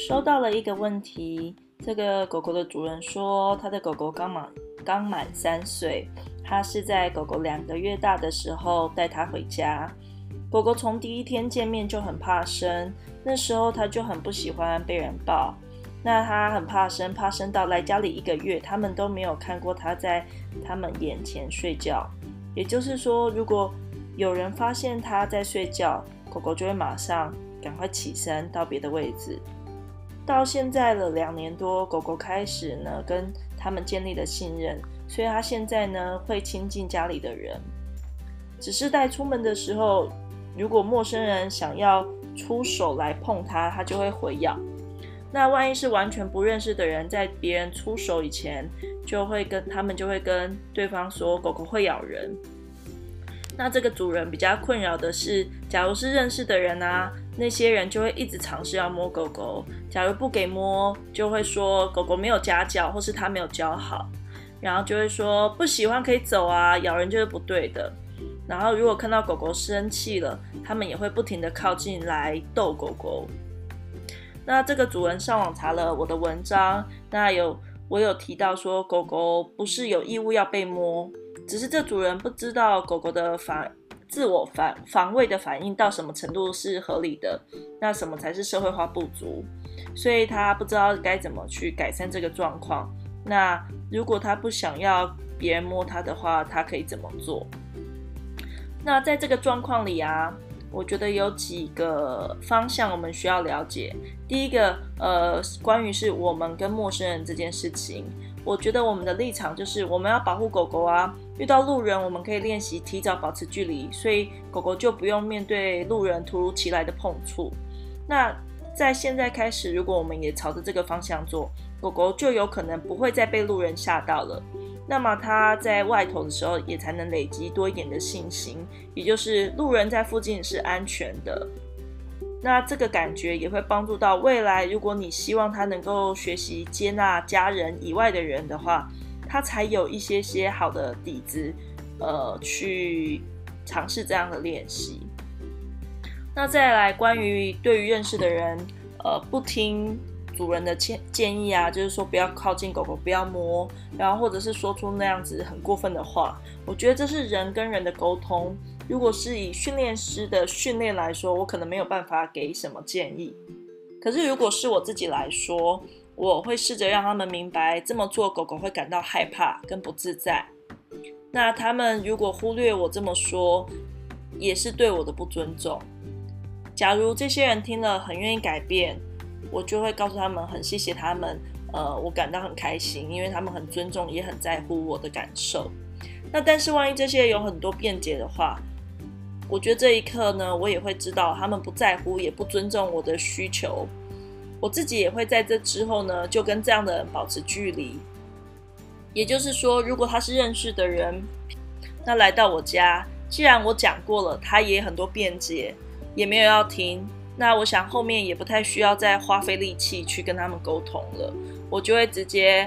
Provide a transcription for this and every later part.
收到了一个问题，这个狗狗的主人说，他的狗狗刚满刚满三岁，他是在狗狗两个月大的时候带它回家。狗狗从第一天见面就很怕生，那时候他就很不喜欢被人抱。那他很怕生，怕生到来家里一个月，他们都没有看过他在他们眼前睡觉。也就是说，如果有人发现他在睡觉，狗狗就会马上。赶快起身到别的位置。到现在了两年多，狗狗开始呢跟他们建立了信任，所以它现在呢会亲近家里的人。只是在出门的时候，如果陌生人想要出手来碰它，它就会回咬。那万一是完全不认识的人，在别人出手以前，就会跟他们就会跟对方说狗狗会咬人。那这个主人比较困扰的是，假如是认识的人啊。那些人就会一直尝试要摸狗狗，假如不给摸，就会说狗狗没有家教，或是他没有教好，然后就会说不喜欢可以走啊，咬人就是不对的。然后如果看到狗狗生气了，他们也会不停地靠近来逗狗狗。那这个主人上网查了我的文章，那有我有提到说狗狗不是有义务要被摸，只是这主人不知道狗狗的反。自我防防卫的反应到什么程度是合理的？那什么才是社会化不足？所以他不知道该怎么去改善这个状况。那如果他不想要别人摸他的话，他可以怎么做？那在这个状况里啊，我觉得有几个方向我们需要了解。第一个，呃，关于是我们跟陌生人这件事情。我觉得我们的立场就是我们要保护狗狗啊，遇到路人我们可以练习提早保持距离，所以狗狗就不用面对路人突如其来的碰触。那在现在开始，如果我们也朝着这个方向做，狗狗就有可能不会再被路人吓到了。那么它在外头的时候也才能累积多一点的信心，也就是路人在附近是安全的。那这个感觉也会帮助到未来。如果你希望他能够学习接纳家人以外的人的话，他才有一些些好的底子，呃，去尝试这样的练习。那再来，关于对于认识的人，呃，不听主人的建建议啊，就是说不要靠近狗狗，不要摸，然后或者是说出那样子很过分的话，我觉得这是人跟人的沟通。如果是以训练师的训练来说，我可能没有办法给什么建议。可是如果是我自己来说，我会试着让他们明白这么做狗狗会感到害怕跟不自在。那他们如果忽略我这么说，也是对我的不尊重。假如这些人听了很愿意改变，我就会告诉他们很谢谢他们，呃，我感到很开心，因为他们很尊重也很在乎我的感受。那但是万一这些有很多辩解的话，我觉得这一刻呢，我也会知道他们不在乎，也不尊重我的需求。我自己也会在这之后呢，就跟这样的人保持距离。也就是说，如果他是认识的人，那来到我家，既然我讲过了，他也很多辩解，也没有要听，那我想后面也不太需要再花费力气去跟他们沟通了。我就会直接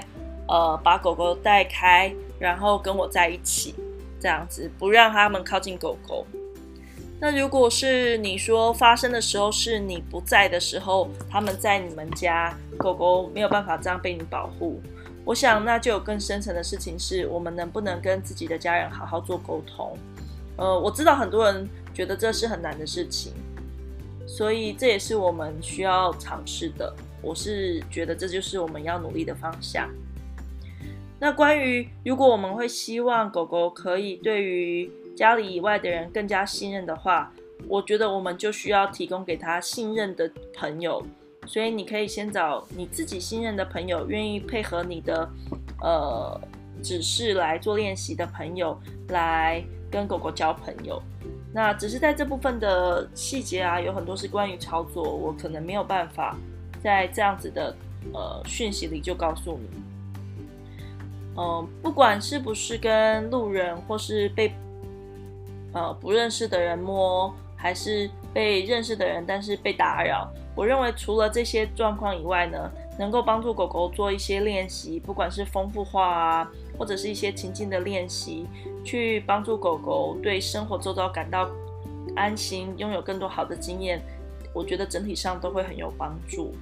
呃把狗狗带开，然后跟我在一起，这样子不让他们靠近狗狗。那如果是你说发生的时候是你不在的时候，他们在你们家，狗狗没有办法这样被你保护，我想那就有更深层的事情是我们能不能跟自己的家人好好做沟通。呃，我知道很多人觉得这是很难的事情，所以这也是我们需要尝试的。我是觉得这就是我们要努力的方向。那关于如果我们会希望狗狗可以对于家里以外的人更加信任的话，我觉得我们就需要提供给他信任的朋友。所以你可以先找你自己信任的朋友，愿意配合你的呃指示来做练习的朋友，来跟狗狗交朋友。那只是在这部分的细节啊，有很多是关于操作，我可能没有办法在这样子的呃讯息里就告诉你。嗯、不管是不是跟路人或是被。呃，不认识的人摸，还是被认识的人，但是被打扰。我认为除了这些状况以外呢，能够帮助狗狗做一些练习，不管是丰富化啊，或者是一些情境的练习，去帮助狗狗对生活周遭感到安心，拥有更多好的经验，我觉得整体上都会很有帮助。